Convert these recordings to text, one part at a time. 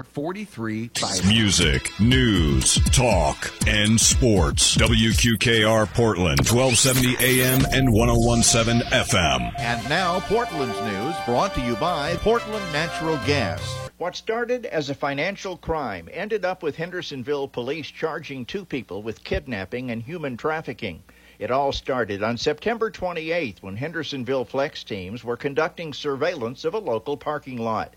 844 43 Music, news, talk, and sports. WQKR Portland, 1270 AM and 1017 FM. And now, Portland's news brought to you by Portland Natural Gas. What started as a financial crime ended up with Hendersonville police charging two people with kidnapping and human trafficking. It all started on September 28th when Hendersonville Flex teams were conducting surveillance of a local parking lot.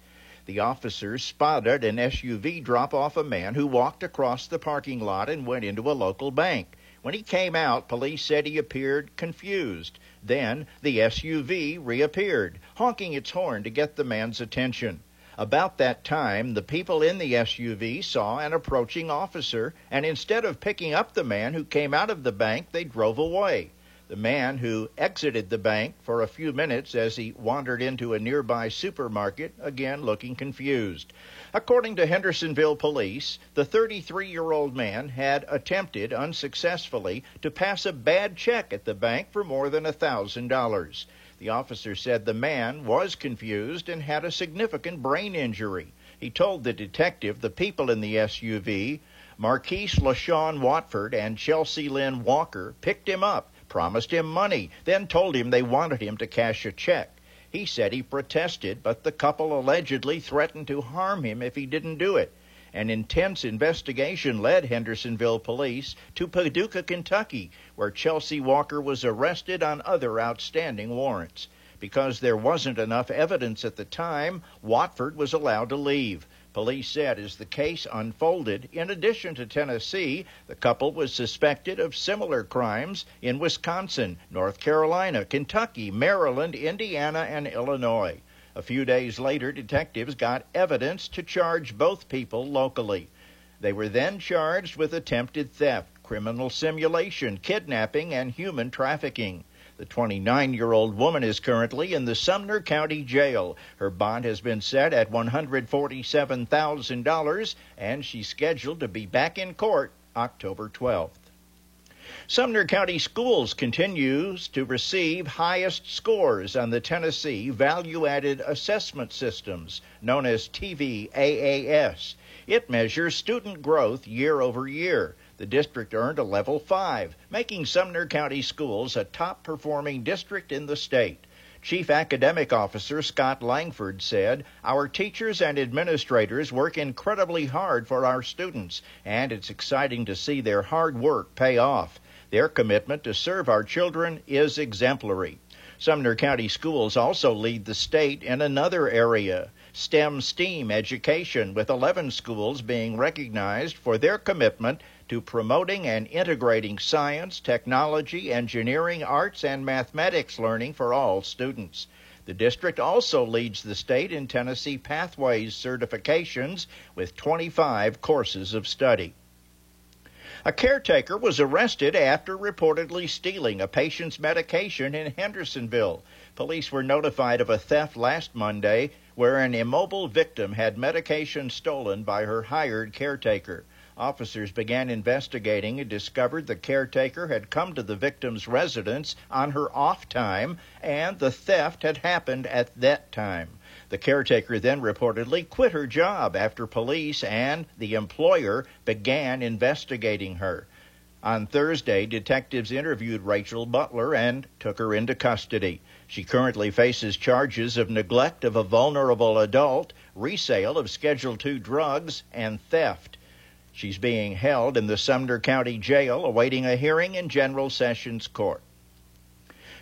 The officers spotted an SUV drop off a man who walked across the parking lot and went into a local bank. When he came out, police said he appeared confused. Then the SUV reappeared, honking its horn to get the man's attention. About that time, the people in the SUV saw an approaching officer, and instead of picking up the man who came out of the bank, they drove away. The man who exited the bank for a few minutes as he wandered into a nearby supermarket, again looking confused. According to Hendersonville police, the 33 year old man had attempted unsuccessfully to pass a bad check at the bank for more than $1,000. The officer said the man was confused and had a significant brain injury. He told the detective the people in the SUV, Marquise LaShawn Watford and Chelsea Lynn Walker, picked him up, promised him money, then told him they wanted him to cash a check. He said he protested, but the couple allegedly threatened to harm him if he didn't do it. An intense investigation led Hendersonville police to Paducah, Kentucky, where Chelsea Walker was arrested on other outstanding warrants. Because there wasn't enough evidence at the time, Watford was allowed to leave. Police said as the case unfolded, in addition to Tennessee, the couple was suspected of similar crimes in Wisconsin, North Carolina, Kentucky, Maryland, Indiana, and Illinois. A few days later, detectives got evidence to charge both people locally. They were then charged with attempted theft, criminal simulation, kidnapping, and human trafficking. The 29 year old woman is currently in the Sumner County Jail. Her bond has been set at $147,000, and she's scheduled to be back in court October 12th. Sumner County Schools continues to receive highest scores on the Tennessee Value Added Assessment Systems, known as TVAAS. It measures student growth year over year. The district earned a level 5, making Sumner County Schools a top performing district in the state. Chief Academic Officer Scott Langford said, Our teachers and administrators work incredibly hard for our students, and it's exciting to see their hard work pay off. Their commitment to serve our children is exemplary. Sumner County Schools also lead the state in another area. STEM STEAM education, with 11 schools being recognized for their commitment to promoting and integrating science, technology, engineering, arts, and mathematics learning for all students. The district also leads the state in Tennessee Pathways certifications with 25 courses of study. A caretaker was arrested after reportedly stealing a patient's medication in Hendersonville. Police were notified of a theft last Monday where an immobile victim had medication stolen by her hired caretaker. Officers began investigating and discovered the caretaker had come to the victim's residence on her off time and the theft had happened at that time. The caretaker then reportedly quit her job after police and the employer began investigating her. On Thursday, detectives interviewed Rachel Butler and took her into custody. She currently faces charges of neglect of a vulnerable adult, resale of Schedule II drugs, and theft. She's being held in the Sumner County Jail awaiting a hearing in General Sessions Court.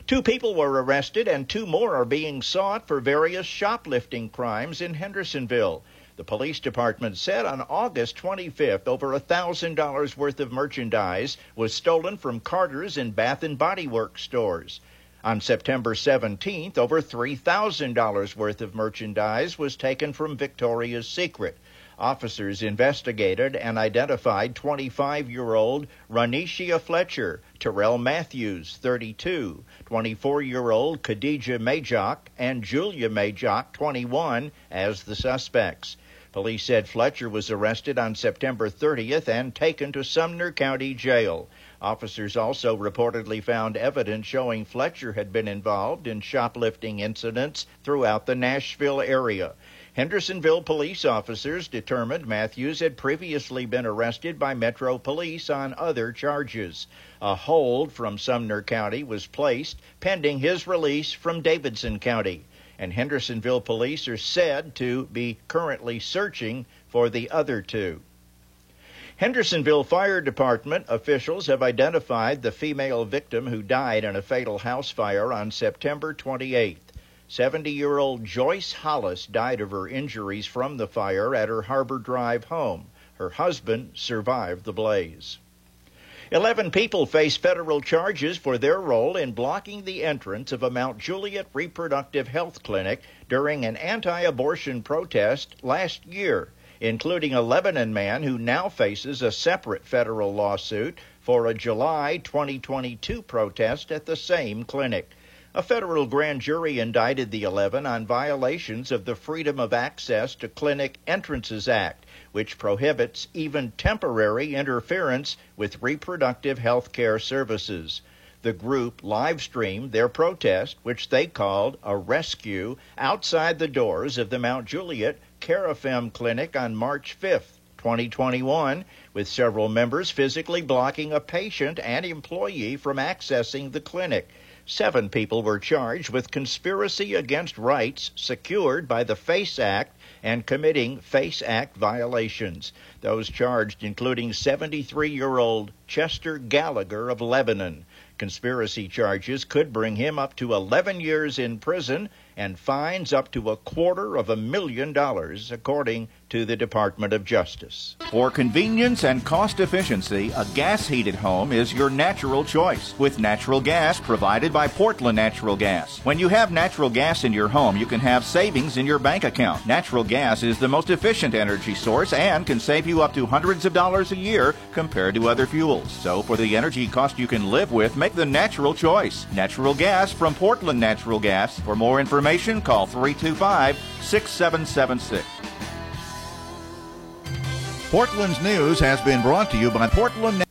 Two people were arrested and two more are being sought for various shoplifting crimes in Hendersonville. The police department said on August 25th over $1,000 worth of merchandise was stolen from Carter's and Bath and Body Works stores. On September 17th, over $3,000 worth of merchandise was taken from Victoria's Secret. Officers investigated and identified 25 year old Ranicia Fletcher, Terrell Matthews, 32, 24 year old Khadijah Majok, and Julia Majok, 21, as the suspects. Police said Fletcher was arrested on September 30th and taken to Sumner County Jail. Officers also reportedly found evidence showing Fletcher had been involved in shoplifting incidents throughout the Nashville area. Hendersonville police officers determined Matthews had previously been arrested by Metro Police on other charges. A hold from Sumner County was placed pending his release from Davidson County, and Hendersonville police are said to be currently searching for the other two. Hendersonville Fire Department officials have identified the female victim who died in a fatal house fire on September 28th. 70 year old Joyce Hollis died of her injuries from the fire at her Harbor Drive home. Her husband survived the blaze. Eleven people face federal charges for their role in blocking the entrance of a Mount Juliet reproductive health clinic during an anti abortion protest last year, including a Lebanon man who now faces a separate federal lawsuit for a July 2022 protest at the same clinic. A federal grand jury indicted the 11 on violations of the Freedom of Access to Clinic Entrances Act, which prohibits even temporary interference with reproductive health care services. The group live streamed their protest, which they called a rescue, outside the doors of the Mount Juliet Carafem Clinic on March 5th. 2021, with several members physically blocking a patient and employee from accessing the clinic. Seven people were charged with conspiracy against rights secured by the FACE Act and committing FACE Act violations. Those charged including 73 year old Chester Gallagher of Lebanon. Conspiracy charges could bring him up to 11 years in prison and fines up to a quarter of a million dollars, according to the Department of Justice. For convenience and cost efficiency, a gas heated home is your natural choice with natural gas provided by Portland Natural Gas. When you have natural gas in your home, you can have savings in your bank account. Natural gas is the most efficient energy source and can save you up to hundreds of dollars a year compared to other fuels. So, for the energy cost you can live with, make the natural choice. Natural gas from Portland Natural Gas. For more information, call 325 6776. Portland's news has been brought to you by Portland.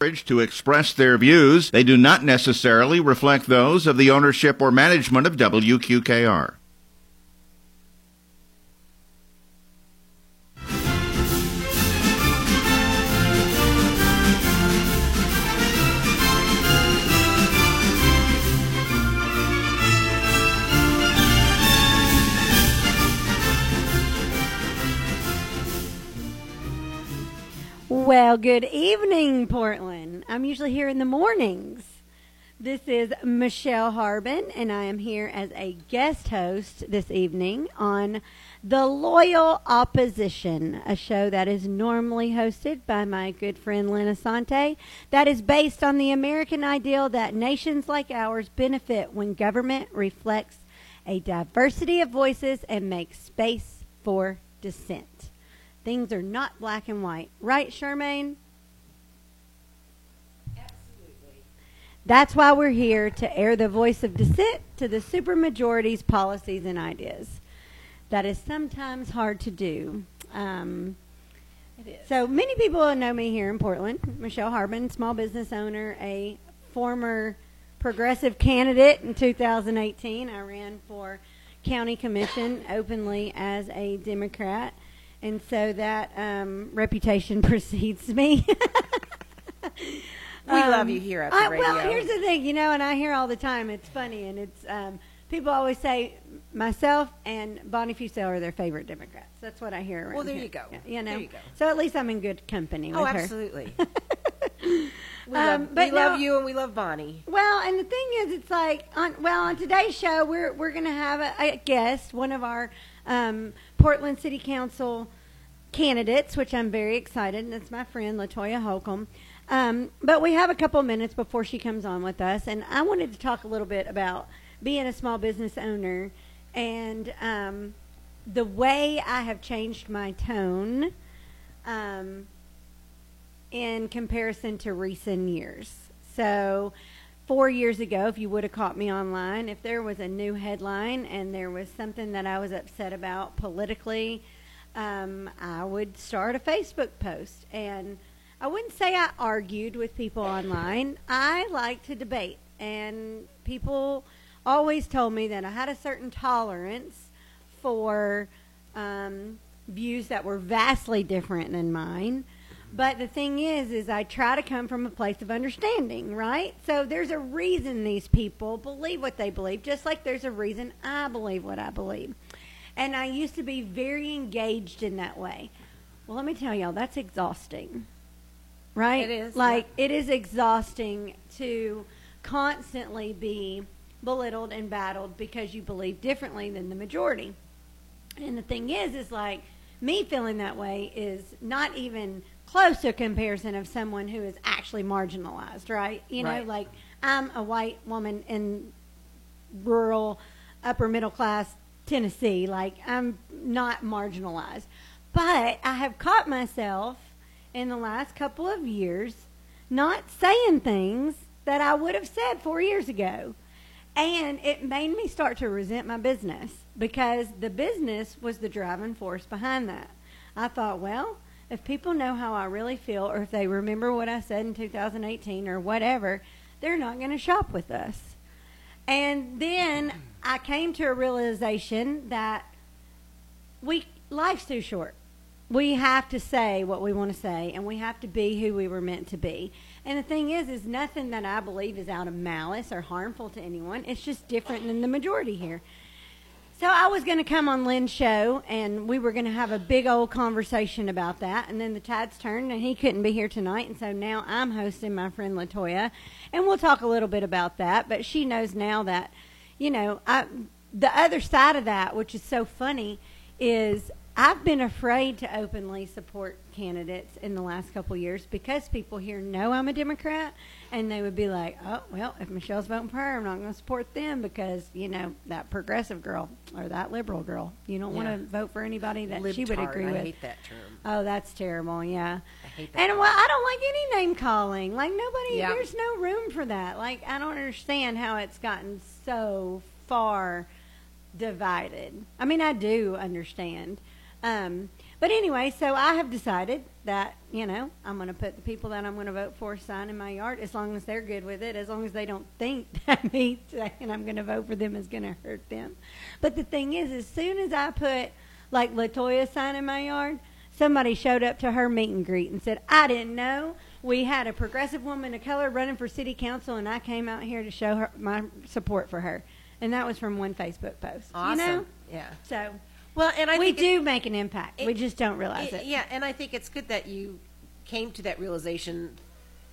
To express their views, they do not necessarily reflect those of the ownership or management of WQKR. Well, good evening, Portland. I'm usually here in the mornings. This is Michele Harbin, and I am here as a guest host this evening on The Loyal Opposition, a show that is normally hosted by my good friend Len Assante, that is based on the American ideal that nations like ours benefit when government reflects a diversity of voices and makes space for dissent. Things are not black and white. Right, Charmaine? Absolutely. That's why we're here to air the voice of dissent to the supermajority's policies and ideas. That is sometimes hard to do. Um, so many people know me here in Portland. Michele Harbin, small business owner, a former progressive candidate in 2018. I ran for county commission openly as a Democrat and so that um, reputation precedes me. we um, love you here at the I, radio. Well, here's the thing, you know, and I hear all the time. It's funny, and it's um, people always say myself and Bonnie Fussell are their favorite Democrats. That's what I hear around Well, there here. you go. You know, there you go. so at least I'm in good company. Oh, absolutely. we love, um, we love you and we love Bonnie. Well, and the thing is, it's like on well on today's show we're we're going to have a, a guest, one of our um, Portland City Council candidates, which I'm very excited. And it's my friend Latoya Holcomb. Um, but we have a couple minutes before she comes on with us, and I wanted to talk a little bit about being a small business owner and um, the way I have changed my tone um, in comparison to recent years. So, four years ago, if you would have caught me online, if there was a new headline and there was something that I was upset about politically, um, I would start a Facebook post. And I wouldn't say I argued with people online. I like to debate. and people always told me that I had a certain tolerance for um, views that were vastly different than mine. But the thing is, is I try to come from a place of understanding, right? So there's a reason these people believe what they believe, just like there's a reason I believe what I believe. And I used to be very engaged in that way. Well, let me tell y'all, that's exhausting, right? It is, Like it is exhausting to constantly be belittled and battled because you believe differently than the majority. And the thing is, is like me feeling that way is not even close to a comparison of someone who is actually marginalized, right? You know, Right. like I'm a white woman in rural, upper middle class Tennessee. Like I'm not marginalized. But I have caught myself in the last couple of years not saying things that I would have said four years ago. And it made me start to resent my business because the business was the driving force behind that. I thought, well, if people know how I really feel or if they remember what I said in 2018 or whatever, they're not going to shop with us. And then I came to a realization that we life's too short. We have to say what we want to say and we have to be who we were meant to be. And the thing is is nothing that I believe is out of malice or harmful to anyone. It's just different than the majority here. So I was going to come on Len's show, and we were going to have a big old conversation about that. And then the tides turned, and he couldn't be here tonight, and so now I'm hosting my friend Latoya, and we'll talk a little bit about that. But she knows now that, you know, I, the other side of that, which is so funny, is I've been afraid to openly support candidates in the last couple of years because people here know I'm a Democrat, and they would be like, "Oh, well, if Michele's voting for her, I'm not going to support them because you know that progressive girl or that liberal girl. You don't want to vote for anybody that she would Libtard. agree I with." hate that term. Oh, that's terrible. Yeah. I hate that. And well, I don't like any name calling. Like nobody, Yeah. there's no room for that. Like I don't understand how it's gotten so far divided. I mean, I do understand. Um, but anyway, so I have decided that you know I'm going to put the people that I'm going to vote for sign in my yard as long as they're good with it, as long as they don't think that me saying I'm going to vote for them is going to hurt them. But the thing is, as soon as I put like Latoya sign in my yard, somebody showed up to her meet and greet and said, "I didn't know we had a progressive woman of color running for city council, and I came out here to show her my support for her." And that was from one Facebook post. Awesome. You know, Yeah. so Well, and I we think it- do make an impact. we just don't realize it- it. Yeah, and I think it's good that you came to that realization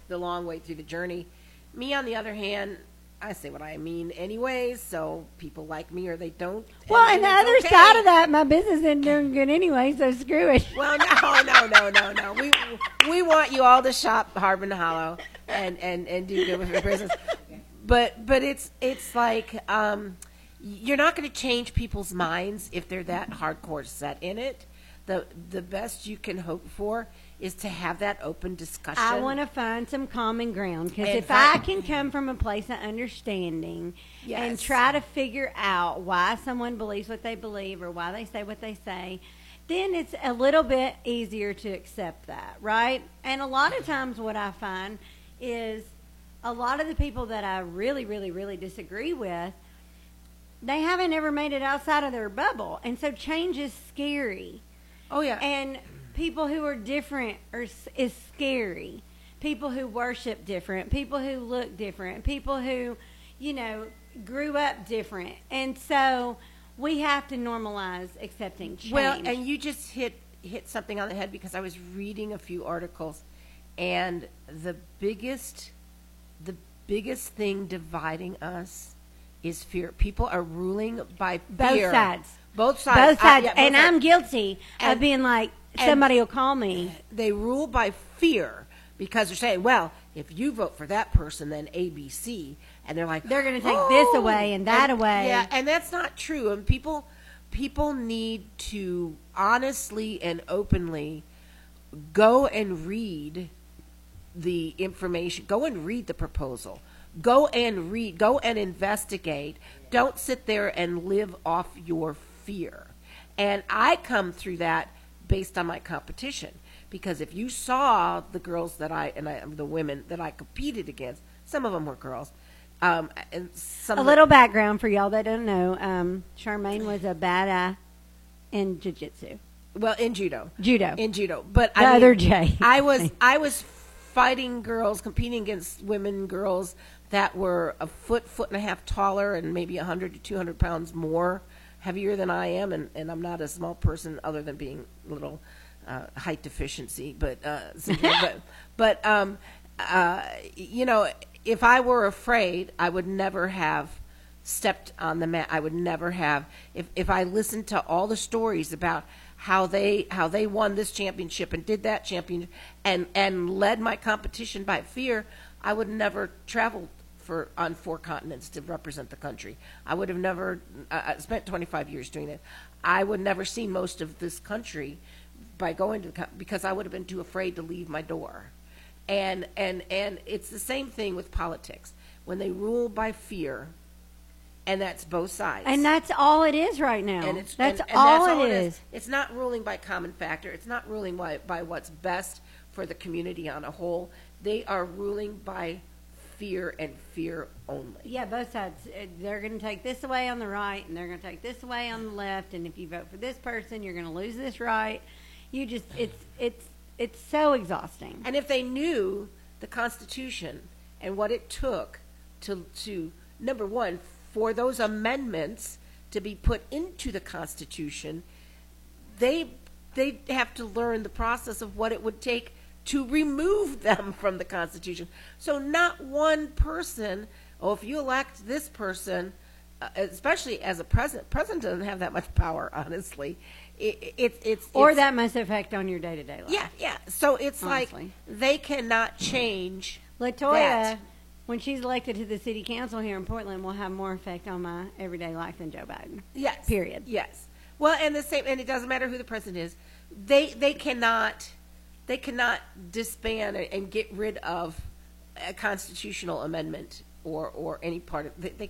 the long way through the journey. Me, on the other hand, I say what I mean anyways, so people like me or they don't. Well, and the other okay. side of that, my business isn't doing good anyway, so screw it. Well, no, no, no, no, no. We we want you all to shop Harbin Hollow and and and do good with your business. But but it's it's like um, you're not going to change people's minds if they're that hardcore set in it. The the best you can hope for is to have that open discussion. I want to find some common ground because if fi- I can come from a place of understanding and try to figure out why someone believes what they believe or why they say what they say, then it's a little bit easier to accept that, right? And a lot of times, what I find is a lot of the people that I really, really, really disagree with, they haven't ever made it outside of their bubble, and so change is scary Oh yeah. and people who are different are is scary. People who worship different, people who look different, people who, you know, grew up different, and so we have to normalize accepting change. Well, and you just hit hit something on the head because I was reading a few articles, and the biggest the biggest thing dividing us is fear. People are ruling by both fear. sides, Both sides. both I- sides, yeah, both and sides. I'm guilty of being like somebody will call me. they rule by fear because they're saying, well, if you vote for that person, then ABC, and they're like, They're gonna take this "Oh!" away and that away. Yeah, and that's not true. And people, people need to honestly and openly go and read the information. Go and read the proposal. Go and read. Go and investigate. Don't sit there and live off your fear. And I come through that based on my competition because if you saw the girls that I and I, the women that I competed against, some of them were girls. Um, and some A of the- little background for y'all that don't know. Um, Charmaine was a badass in jiu-jitsu, well in judo, judo. in judo. But The I mean, other Jay. I was I was fighting girls, competing against women, girls that were a foot, foot and a half taller, and maybe hundred to two hundred pounds more heavier than I am, and, and I'm not a small person, other than being a little uh, height deficiency. But uh, but but um, uh, you know, if I were afraid, I would never have stepped on the mat. I would never have if if I listened to all the stories about how they how they won this championship and did that champion and and led my competition by fear, I would never travel for on four continents to represent the country. I would have never uh, I spent 25 years doing it. I would never see most of this country by going to the co- because I would have been too afraid to leave my door. And and and it's the same thing with politics. When they rule by fear, and that's both sides. and that's all it is right now. And it's that's and- and all that's it is. It's not ruling by common factor. It's not ruling by, by what's best for the community on a whole. They are ruling by fear and fear only. Yeah, both sides. Uh, They're going to take this away on the right, and they're going to take this away on the left. And if you vote for this person, you're going to lose this right. You just it's it's it's so exhausting. And if they knew the Constitution and what it took to to number one for those amendments to be put into the Constitution, they they have to learn the process of what it would take to remove them from the Constitution. So not one person. Oh, if you elect this person, uh, especially as a president, president doesn't have that much power. Honestly, it, it, it's or it's- that must affect on your day to day life. yeah, yeah. So it's Honestly. like they cannot change. Latoya, that. when she's elected to the city council here in Portland, will have more effect on my everyday life than Joe Biden. Yes. Period. Yes. Well, and the same, and it doesn't matter who the president is. They they cannot they cannot disband and- get rid of a constitutional amendment or or any part of they, they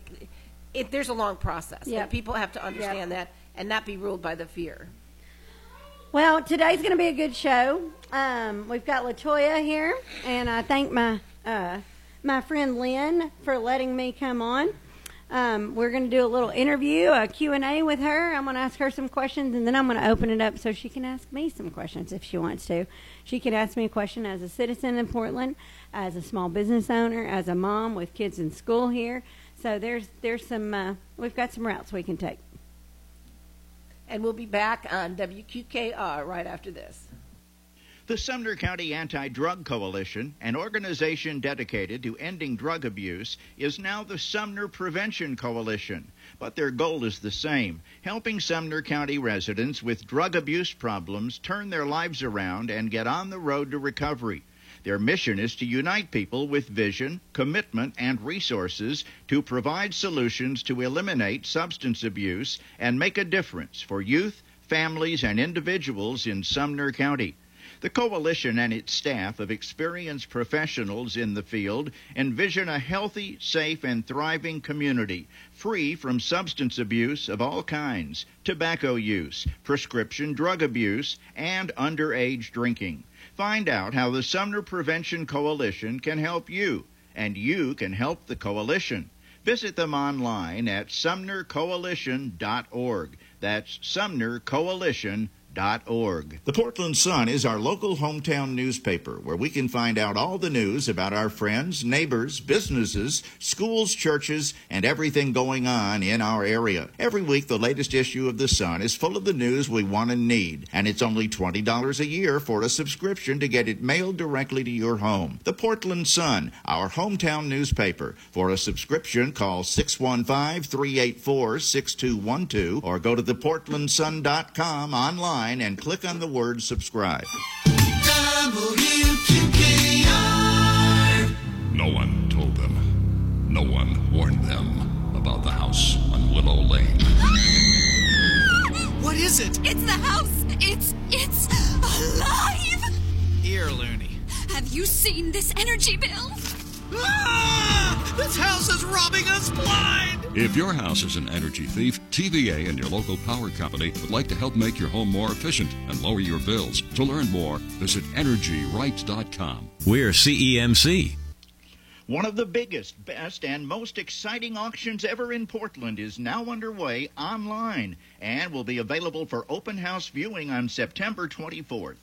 it, there's a long process. Yep. And people have to understand that and not be ruled by the fear. Well, today's going to be a good show. Um, we've got Latoya here, and I thank my uh, my friend Len for letting me come on. Um, we're going to do a little interview, a Q&A with her. I'm going to ask her some questions, and then I'm going to open it up so she can ask me some questions if she wants to. She can ask me a question as a citizen in Portland, as a small business owner, as a mom with kids in school here. So there's there's some uh, we've got some routes we can take. And we'll be back on WQKR right after this. The Sumner County Anti Drug Coalition, an organization dedicated to ending drug abuse, is now the Sumner Prevention Coalition. But their goal is the same helping Sumner County residents with drug abuse problems turn their lives around and get on the road to recovery. Their mission is to unite people with vision, commitment, and resources to provide solutions to eliminate substance abuse and make a difference for youth, families, and individuals in Sumner County. The coalition and its staff of experienced professionals in the field envision a healthy, safe, and thriving community free from substance abuse of all kinds, tobacco use, prescription drug abuse, and underage drinking. Find out how the Sumner Prevention Coalition can help you, and you can help the coalition. Visit them online at sumnercoalition.org. That's sumnercoalition.org. The Portland Sun is our local hometown newspaper where we can find out all the news about our friends, neighbors, businesses, schools, churches, and everything going on in our area. Every week, the latest issue of The Sun is full of the news we want and need, and it's only $20 a year for a subscription to get it mailed directly to your home. The Portland Sun, our hometown newspaper. For a subscription, call 615 384 6212 or go to theportlandsun.com online and click on the word subscribe. No one told them. No one warned them about the house on Willow Lane. What is it? It's the house! It's. it's alive! Here, Looney. Have you seen this energy bill? Ah! This house is robbing us blind! If your house is an energy thief, TVA and your local power company would like to help make your home more efficient and lower your bills. To learn more, visit EnergyRight.com. We're CEMC. One of the biggest, best, and most exciting auctions ever in Portland is now underway online and will be available for open house viewing on September 24th.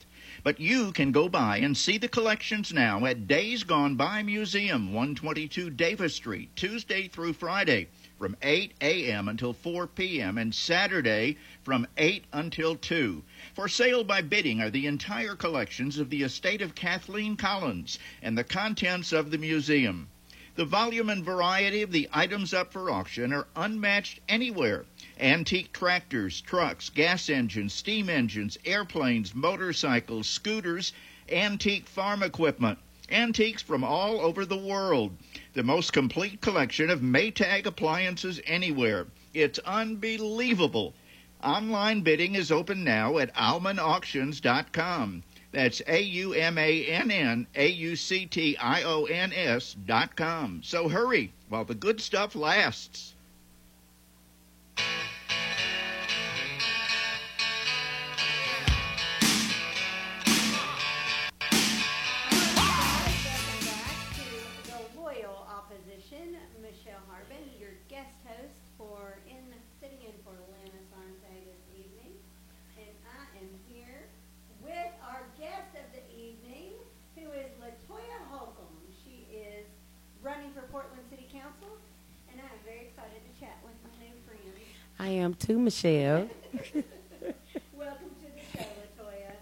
But you can go by and see the collections now at Days Gone By Museum, 122 Davis Street, Tuesday through Friday from 8 a.m. until 4 p.m. and Saturday from 8 until 2. For sale by bidding are the entire collections of the estate of Kathleen Collins and the contents of the museum. The volume and variety of the items up for auction are unmatched anywhere. Antique tractors, trucks, gas engines, steam engines, airplanes, motorcycles, scooters, antique farm equipment, antiques from all over the world. The most complete collection of Maytag appliances anywhere. It's unbelievable. Online bidding is open now at aumannauctions.com. That's A U M A N N A U C T I O N S dot com. So hurry while the good stuff lasts. I am too, Michele. Welcome to the show, Latoya.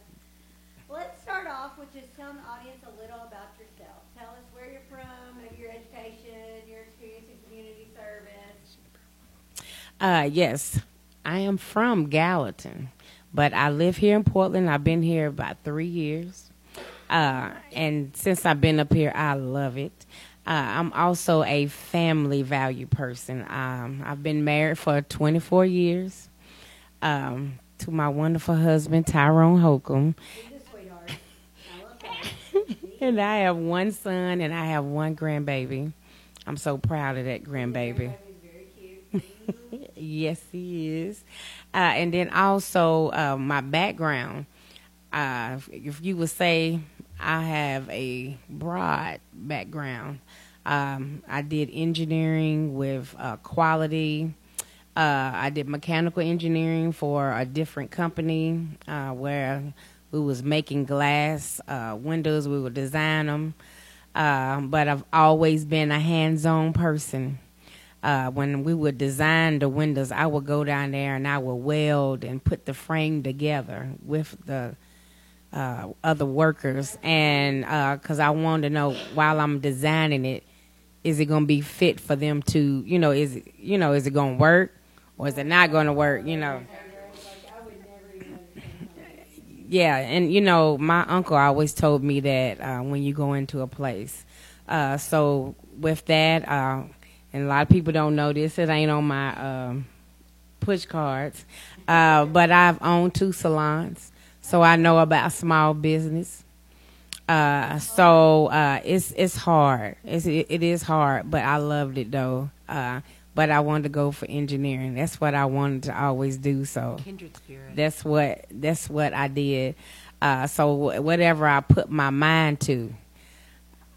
Let's start off with just telling the audience a little about yourself. Tell us where you're from, your education, your experience in community service. Uh, yes, I am from Gallatin, but I live here in Portland. I've been here about three years. Uh, and since I've been up here, I love it. Uh, I'm also a family value person. Um, I've been married for 24 years um, to my wonderful husband, Tyrone Holcomb. And I have one son and I have one grandbaby. I'm so proud of that grandbaby. Yes, he is. Uh, and then also uh, my background. Uh, if you would say I have a broad background, um, I did engineering with uh, quality. Uh, I did mechanical engineering for a different company uh, where we was making glass uh, windows. We would design them. Uh, but I've always been a hands-on person uh, when we would design the windows, I would go down there and I would weld and put the frame together with the uh, other workers, and because I wanted to know while I'm designing it, is it going to be fit for them to, you know, is it, you know, is it going to work or is it not going to work, you know? Yeah, and you know, my uncle always told me that uh, when you go into a place. Uh, so with that, uh, and a lot of people don't know this, it ain't on my um, push cards, uh, but I've owned two salons, so I know about small business. Uh, so uh, it's it's hard. It's, it, it is hard, but I loved it though. Uh, but I wanted to go for engineering. That's what I wanted to always do. So Kindred spirit. that's what that's what I did. Uh, so whatever I put my mind to,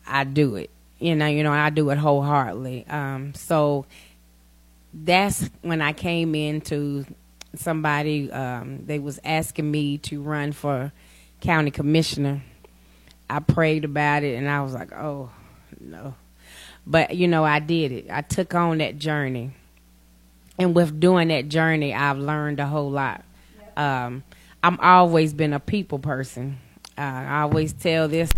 I do it. You know, you know, I do it wholeheartedly. Um, so that's when I came into somebody. Um, they was asking me to run for county commissioner. I prayed about it, and I was like, oh no. But you know, I did it. I took on that journey, and with doing that journey, I've learned a whole lot. Um, I'm always been a people person. Uh, I always tell this